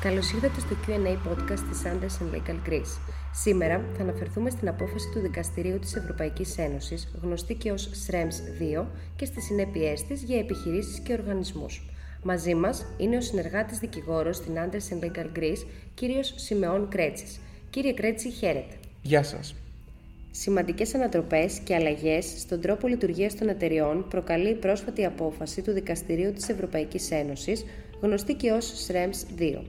Καλώς ήρθατε στο QA podcast της Anderson Legal Greece. Σήμερα θα αναφερθούμε στην απόφαση του Δικαστηρίου της Ευρωπαϊκής Ένωσης, γνωστή και ως SREMS 2, και στις συνέπειές της για επιχειρήσεις και οργανισμούς. Μαζί μας είναι ο συνεργάτης δικηγόρος στην Anderson Legal Greece, κύριος Σιμεών Κρέτσης. Κύριε Κρέτση, χαίρετε. Γεια σας. Σημαντικές ανατροπές και αλλαγές στον τρόπο λειτουργίας των εταιριών προκαλεί η πρόσφατη απόφαση του Δικαστηρίου της Ευρωπαϊκής Ένωσης, γνωστή και ως SREMS 2.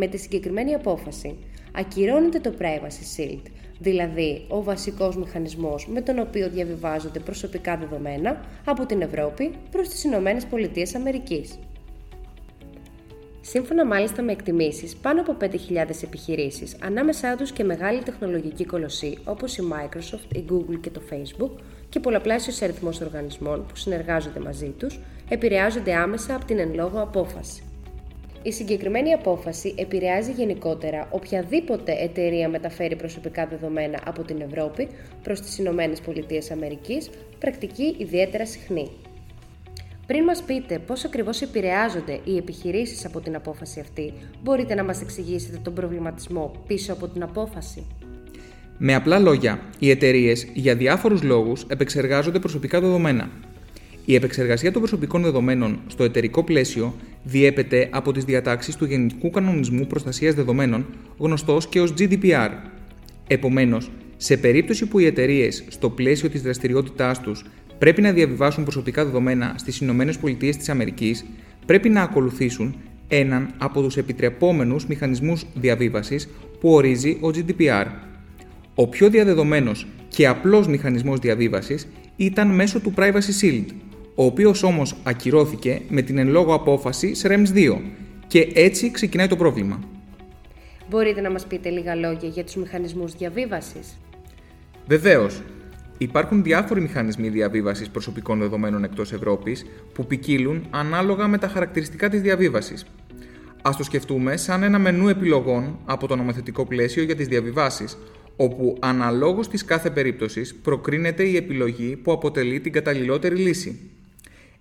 Με τη συγκεκριμένη απόφαση ακυρώνεται το Privacy Shield, δηλαδή ο βασικός μηχανισμός με τον οποίο διαβιβάζονται προσωπικά δεδομένα από την Ευρώπη προς τις Ηνωμένες Πολιτείες Αμερικής. Σύμφωνα μάλιστα με εκτιμήσεις, πάνω από 5.000 επιχειρήσεις, ανάμεσά τους και μεγάλη τεχνολογική κολοσσή όπως η Microsoft, η Google και το Facebook και πολλαπλάσιος αριθμός οργανισμών που συνεργάζονται μαζί τους, επηρεάζονται άμεσα από την εν λόγω απόφαση. Η συγκεκριμένη απόφαση επηρεάζει γενικότερα οποιαδήποτε εταιρεία μεταφέρει προσωπικά δεδομένα από την Ευρώπη προς τις Ηνωμένες Πολιτείες Αμερικής, πρακτική ιδιαίτερα συχνή. Πριν μας πείτε πώς ακριβώς επηρεάζονται οι επιχειρήσεις από την απόφαση αυτή, μπορείτε να μας εξηγήσετε τον προβληματισμό πίσω από την απόφαση. Με απλά λόγια, οι εταιρείες για διάφορους λόγους επεξεργάζονται προσωπικά δεδομένα. Η επεξεργασία των προσωπικών δεδομένων στο εταιρικό πλαίσιο διέπεται από τις διατάξεις του Γενικού Κανονισμού Προστασίας Δεδομένων, γνωστός και ως GDPR. Επομένως, σε περίπτωση που οι εταιρείες στο πλαίσιο της δραστηριότητάς τους πρέπει να διαβιβάσουν προσωπικά δεδομένα στις ΗΠΑ της πρέπει να ακολουθήσουν έναν από τους επιτρεπόμενους μηχανισμούς διαβίβασης που ορίζει ο GDPR. Ο πιο διαδεδομένος και απλός μηχανισμός διαβίβασης ήταν μέσω του Privacy Shield, ο οποίος όμως ακυρώθηκε με την εν λόγω απόφαση SREMS 2 και έτσι ξεκινάει το πρόβλημα. Μπορείτε να μας πείτε λίγα λόγια για τους μηχανισμούς διαβίβασης; Βεβαίως. Υπάρχουν διάφοροι μηχανισμοί διαβίβασης προσωπικών δεδομένων εκτός Ευρώπης που ποικίλουν ανάλογα με τα χαρακτηριστικά της διαβίβασης. Ας το σκεφτούμε σαν ένα μενού επιλογών από το νομοθετικό πλαίσιο για τις διαβιβάσεις, όπου αναλόγως της κάθε περίπτωσης προκρίνεται η επιλογή που αποτελεί την καταλληλότερη λύση.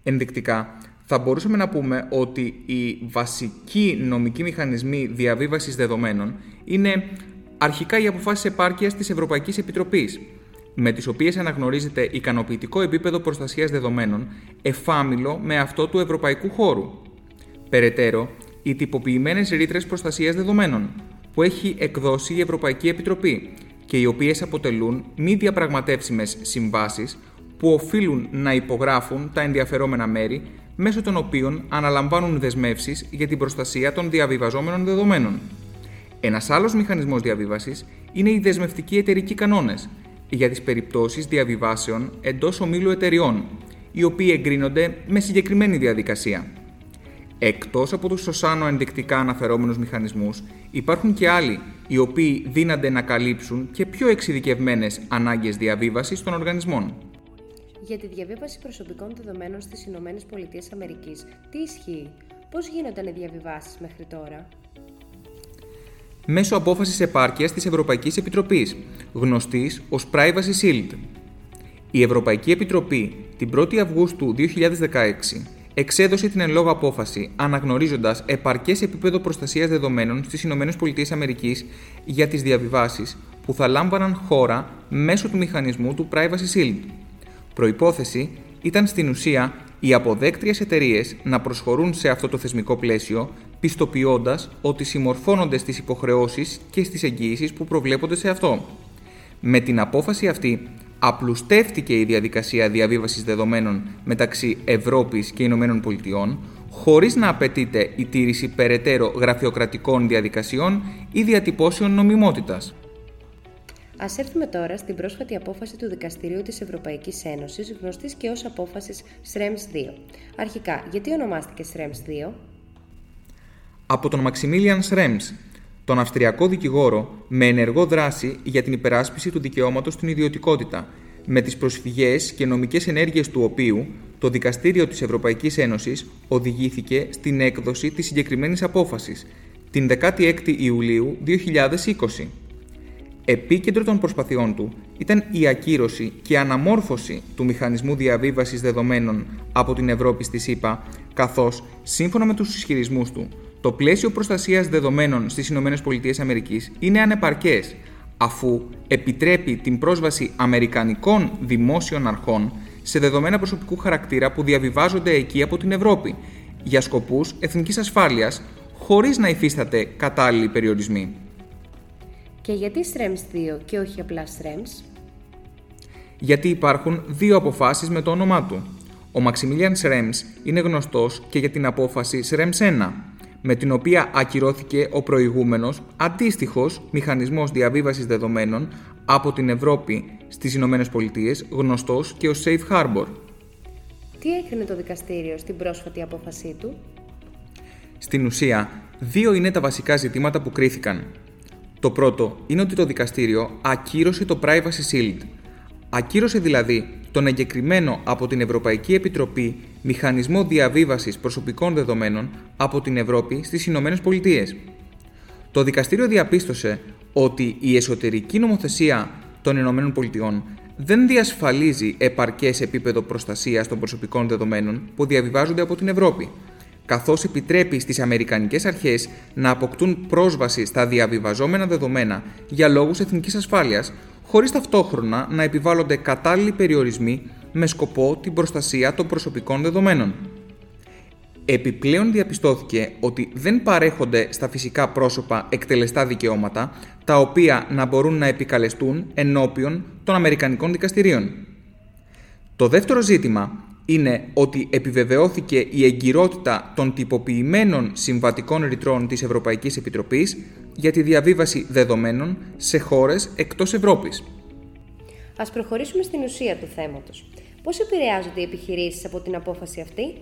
Ενδεικτικά, θα μπορούσαμε να πούμε ότι οι βασικοί νομικοί μηχανισμοί διαβίβασης δεδομένων είναι αρχικά οι αποφάσεις επάρκειας της Ευρωπαϊκής Επιτροπής, με τις οποίες αναγνωρίζεται ικανοποιητικό επίπεδο προστασίας δεδομένων εφάμιλο με αυτό του ευρωπαϊκού χώρου. Περαιτέρω, οι τυποποιημένες ρήτρες προστασίας δεδομένων, που έχει εκδώσει η Ευρωπαϊκή Επιτροπή και οι οποίες αποτελούν μη διαπραγματεύσιμες συμβάσεις που οφείλουν να υπογράφουν τα ενδιαφερόμενα μέρη μέσω των οποίων αναλαμβάνουν δεσμεύσεις για την προστασία των διαβιβαζόμενων δεδομένων. Ένας άλλος μηχανισμός διαβίβασης είναι οι δεσμευτικοί εταιρικοί κανόνες για τις περιπτώσεις διαβιβάσεων εντός ομίλου εταιριών, οι οποίοι εγκρίνονται με συγκεκριμένη διαδικασία. Εκτός από τους άνω ενδεικτικά αναφερόμενους μηχανισμούς, υπάρχουν και άλλοι οι οποίοι δύνανται να καλύψουν και πιο εξειδικευμένες ανάγκες διαβίβασης των οργανισμών για τη διαβίβαση προσωπικών δεδομένων στις Ηνωμένες Πολιτείες Αμερικής. Τι ισχύει, πώς γίνονταν οι διαβιβάσεις μέχρι τώρα; Μέσω απόφασης επάρκειας της Ευρωπαϊκής Επιτροπής, γνωστής ως Privacy Shield. Η Ευρωπαϊκή Επιτροπή την 1η Αυγούστου 2016 εξέδωσε την εν λόγω απόφαση αναγνωρίζοντας επαρκές επίπεδο προστασίας δεδομένων στις ΗΠΑ για τις διαβιβάσεις που θα λάμβαναν χώρα μέσω του μηχανισμού του Privacy Shield. Προϋπόθεση ήταν στην ουσία οι αποδέκτριες εταιρείες να προσχωρούν σε αυτό το θεσμικό πλαίσιο, πιστοποιώντας ότι συμμορφώνονται στις υποχρεώσεις και στις εγγύησεις που προβλέπονται σε αυτό. Με την απόφαση αυτή, απλουστεύτηκε η διαδικασία διαβίβασης δεδομένων μεταξύ Ευρώπης και Ηνωμένων Πολιτειών, χωρίς να απαιτείται η τήρηση περαιτέρω γραφειοκρατικών διαδικασιών ή διατυπώσεων νομιμότητας. Α έρθουμε τώρα στην πρόσφατη απόφαση του Δικαστηρίου της Ευρωπαϊκής Ένωσης, γνωστής και ως απόφασης SREMS 2. Αρχικά, γιατί ονομάστηκε SREMS 2? Από τον Μαξιμίλιαν Σρέμς, τον Αυστριακό δικηγόρο με ενεργό δράση για την υπεράσπιση του δικαιώματος στην ιδιωτικότητα, με τις προσφυγές και νομικές ενέργειες του οποίου το Δικαστήριο της Ευρωπαϊκής Ένωσης οδηγήθηκε στην έκδοση της συγκεκριμένης απόφασης, την 16η Ιουλίου 2020. Επίκεντρο των προσπαθειών του ήταν η ακύρωση και αναμόρφωση του μηχανισμού διαβίβασης δεδομένων από την Ευρώπη στη ΣΥΠΑ, καθώς, σύμφωνα με τους ισχυρισμούς του, το πλαίσιο προστασίας δεδομένων στις ΗΠΑ είναι ανεπαρκές, αφού επιτρέπει την πρόσβαση Αμερικανικών δημόσιων αρχών σε δεδομένα προσωπικού χαρακτήρα που διαβιβάζονται εκεί από την Ευρώπη για σκοπούς εθνικής ασφάλειας, χωρίς να υφίσταται κατάλληλοι περιορισμοί. Και γιατί SREMS 2 και όχι απλά SREMS? Γιατί υπάρχουν δύο αποφάσεις με το όνομά του. Ο Maximilian Schrems είναι γνωστός και για την απόφαση Schrems 1, με την οποία ακυρώθηκε ο προηγούμενος αντίστοιχος μηχανισμός διαβίβασης δεδομένων από την Ευρώπη στις Ηνωμένες Πολιτείες, γνωστός και ως Safe Harbor. Τι έκρινε το δικαστήριο στην πρόσφατη απόφασή του; Στην ουσία, δύο είναι τα βασικά ζητήματα που κρίθηκαν. Το πρώτο είναι ότι το δικαστήριο ακύρωσε το Privacy Shield. Ακύρωσε δηλαδή τον εγκεκριμένο από την Ευρωπαϊκή Επιτροπή Μηχανισμό Διαβίβασης Προσωπικών Δεδομένων από την Ευρώπη στις Ηνωμένες Πολιτείες. Το δικαστήριο διαπίστωσε ότι η εσωτερική νομοθεσία των Ηνωμένων Πολιτειών δεν διασφαλίζει επαρκές επίπεδο προστασίας των προσωπικών δεδομένων που διαβιβάζονται από την Ευρώπη, καθώς επιτρέπει στις Αμερικανικές αρχές να αποκτούν πρόσβαση στα διαβιβαζόμενα δεδομένα για λόγους εθνικής ασφάλειας, χωρίς ταυτόχρονα να επιβάλλονται κατάλληλοι περιορισμοί με σκοπό την προστασία των προσωπικών δεδομένων. Επιπλέον διαπιστώθηκε ότι δεν παρέχονται στα φυσικά πρόσωπα εκτελεστά δικαιώματα, τα οποία να μπορούν να επικαλεστούν ενώπιον των Αμερικανικών δικαστηρίων. Το δεύτερο ζήτημα είναι ότι επιβεβαιώθηκε η εγκυρότητα των τυποποιημένων συμβατικών ρητρών της Ευρωπαϊκής Επιτροπής για τη διαβίβαση δεδομένων σε χώρες εκτός Ευρώπης. Ας προχωρήσουμε στην ουσία του θέματος. Πώς επηρεάζονται οι επιχειρήσεις από την απόφαση αυτή;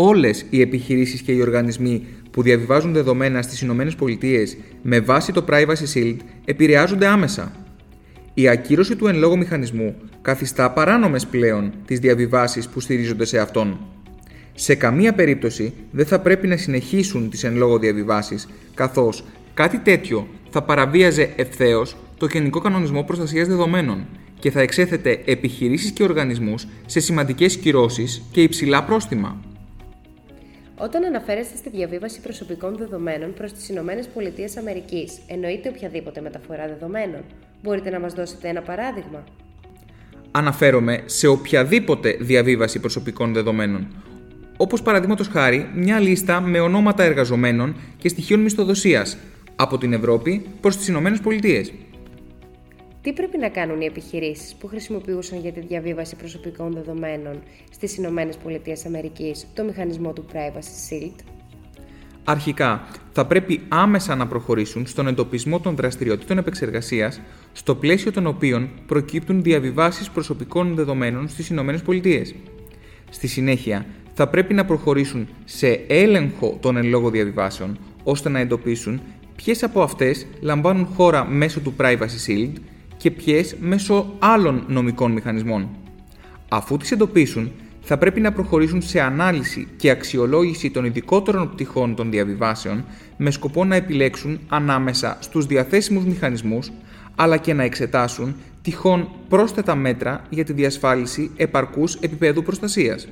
Όλες οι επιχειρήσεις και οι οργανισμοί που διαβιβάζουν δεδομένα στις ΗΠΑ με βάση το Privacy Shield επηρεάζονται άμεσα. Η ακύρωση του εν λόγω μηχανισμού καθιστά παράνομες πλέον τις διαβιβάσεις που στηρίζονται σε αυτόν. Σε καμία περίπτωση δεν θα πρέπει να συνεχίσουν τις εν λόγω διαβιβάσεις, καθώς κάτι τέτοιο θα παραβίαζε ευθέως το Γενικό Κανονισμό Προστασίας Δεδομένων και θα εξέθετε επιχειρήσεις και οργανισμούς σε σημαντικές κυρώσεις και υψηλά πρόστιμα. Όταν αναφέρεστε στη διαβίβαση προσωπικών δεδομένων προς τις ΗΠΑ, εννοείται οποιαδήποτε μεταφορά δεδομένων. Μπορείτε να μας δώσετε ένα παράδειγμα. Αναφέρομαι σε οποιαδήποτε διαβίβαση προσωπικών δεδομένων. Όπως παραδείγματος χάρη μια λίστα με ονόματα εργαζομένων και στοιχείων μισθοδοσίας από την Ευρώπη προς τις ΗΠΑ. Τι πρέπει να κάνουν οι επιχειρήσεις που χρησιμοποιούσαν για τη διαβίβαση προσωπικών δεδομένων στις Ηνωμένες Πολιτείες Αμερικής το μηχανισμό του Privacy Shield? Αρχικά, θα πρέπει άμεσα να προχωρήσουν στον εντοπισμό των δραστηριοτήτων επεξεργασίας στο πλαίσιο των οποίων προκύπτουν διαβιβάσεις προσωπικών δεδομένων στις Ηνωμένες Πολιτείες. Στη συνέχεια, θα πρέπει να προχωρήσουν σε έλεγχο των εν λόγω διαβιβάσεων, ώστε να εντοπίσουν ποιες από αυτές λαμβάνουν χώρα μέσω του Privacy Shield και ποιες μέσω άλλων νομικών μηχανισμών. Αφού τις εντοπίσουν, θα πρέπει να προχωρήσουν σε ανάλυση και αξιολόγηση των ειδικότερων πτυχών των διαβιβάσεων με σκοπό να επιλέξουν ανάμεσα στους διαθέσιμους μηχανισμούς αλλά και να εξετάσουν τυχόν πρόσθετα μέτρα για τη διασφάλιση επαρκούς επίπεδου προστασίας.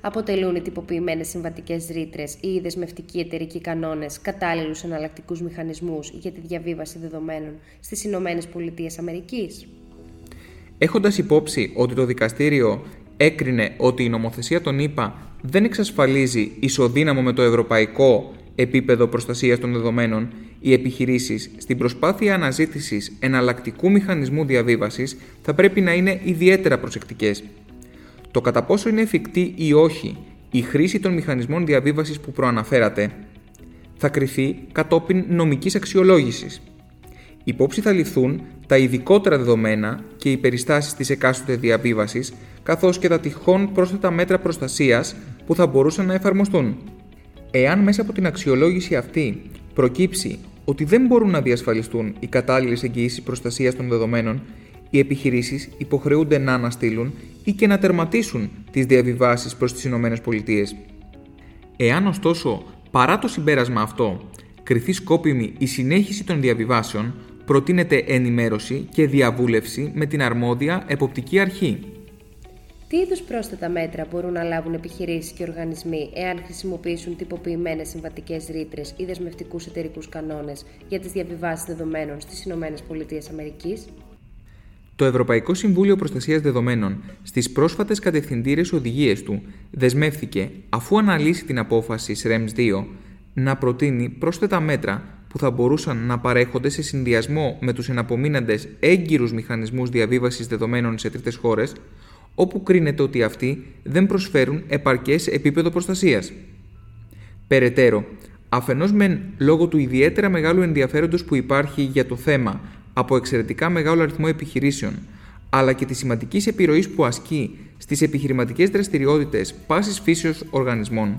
Αποτελούν οι τυποποιημένες συμβατικές ρήτρες ή οι δεσμευτικοί εταιρικοί κανόνες κατάλληλους εναλλακτικούς μηχανισμούς για τη διαβίβαση δεδομένων στις Ηνωμένες Πολιτείες Αμερικής; Έχοντας υπόψη ότι το δικαστήριο έκρινε ότι η νομοθεσία των ΗΠΑ δεν εξασφαλίζει ισοδύναμο με το ευρωπαϊκό επίπεδο προστασίας των δεδομένων, οι επιχειρήσεις στην προσπάθεια αναζήτησης εναλλακτικού μηχανισμού διαβίβασης θα πρέπει να είναι ιδιαίτερα προσεκτικές. Το κατά πόσο είναι εφικτή ή όχι η χρήση των μηχανισμών διαβίβασης που προαναφέρατε θα κριθεί κατόπιν νομικής αξιολόγησης. Υπόψη θα ληφθούν τα ειδικότερα δεδομένα και οι περιστάσεις της εκάστοτε διαβίβασης, καθώς και τα τυχόν πρόσθετα μέτρα προστασίας που θα μπορούσαν να εφαρμοστούν. Εάν μέσα από την αξιολόγηση αυτή προκύψει ότι δεν μπορούν να διασφαλιστούν οι κατάλληλες εγγυήσεις προστασίας των δεδομένων, οι επιχειρήσεις υποχρεούνται να αναστείλουν ή και να τερματίσουν τις διαβιβάσεις προς τις ΗΠΑ. Εάν ωστόσο, παρά το συμπέρασμα αυτό, κριθεί σκόπιμη η συνέχιση των διαβιβάσεων, προτείνεται ενημέρωση και διαβούλευση με την αρμόδια εποπτική αρχή. Τι είδους πρόσθετα μέτρα μπορούν να λάβουν επιχειρήσεις και οργανισμοί εάν χρησιμοποιήσουν τυποποιημένες συμβατικές ρήτρες ή δεσμευτικούς εταιρικούς κανόνες για τις διαβιβάσεις δεδομένων στις ΗΠΑ. Το Ευρωπαϊκό Συμβούλιο Προστασίας Δεδομένων στις πρόσφατες κατευθυντήρε οδηγίες του δεσμεύθηκε, αφού αναλύσει την απόφαση SREMS 2, να προτείνει πρόσθετα μέτρα που θα μπορούσαν να παρέχονται σε συνδυασμό με τους εναπομείναντες έγκυρους μηχανισμούς διαβίβασης δεδομένων σε τρίτες χώρες, όπου κρίνεται ότι αυτοί δεν προσφέρουν επαρκές επίπεδο προστασίας. Περαιτέρω, αφενός μεν λόγω του ιδιαίτερα μεγάλου ενδιαφέροντος που υπάρχει για το θέμα από εξαιρετικά μεγάλο αριθμό επιχειρήσεων, αλλά και της σημαντικής επιρροής που ασκεί στις επιχειρηματικές δραστηριότητες πάσης φύσεως οργανισμών,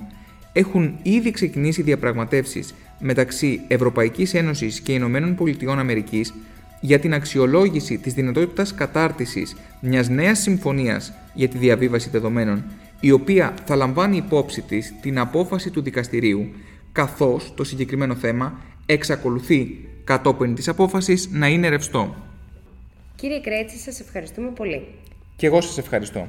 έχουν ήδη ξεκινήσει διαπραγματεύσεις μεταξύ Ευρωπαϊκής Ένωσης και Ηνωμένων Πολιτειών Αμερικής για την αξιολόγηση της δυνατότητας κατάρτισης μιας νέας συμφωνίας για τη διαβίβαση δεδομένων, η οποία θα λαμβάνει υπόψη της την απόφαση του δικαστηρίου, καθώς το συγκεκριμένο θέμα εξακολουθεί κατόπιν της απόφασης να είναι ρευστό. Κύριε Κρέτση, σας ευχαριστούμε πολύ. Και εγώ σας ευχαριστώ.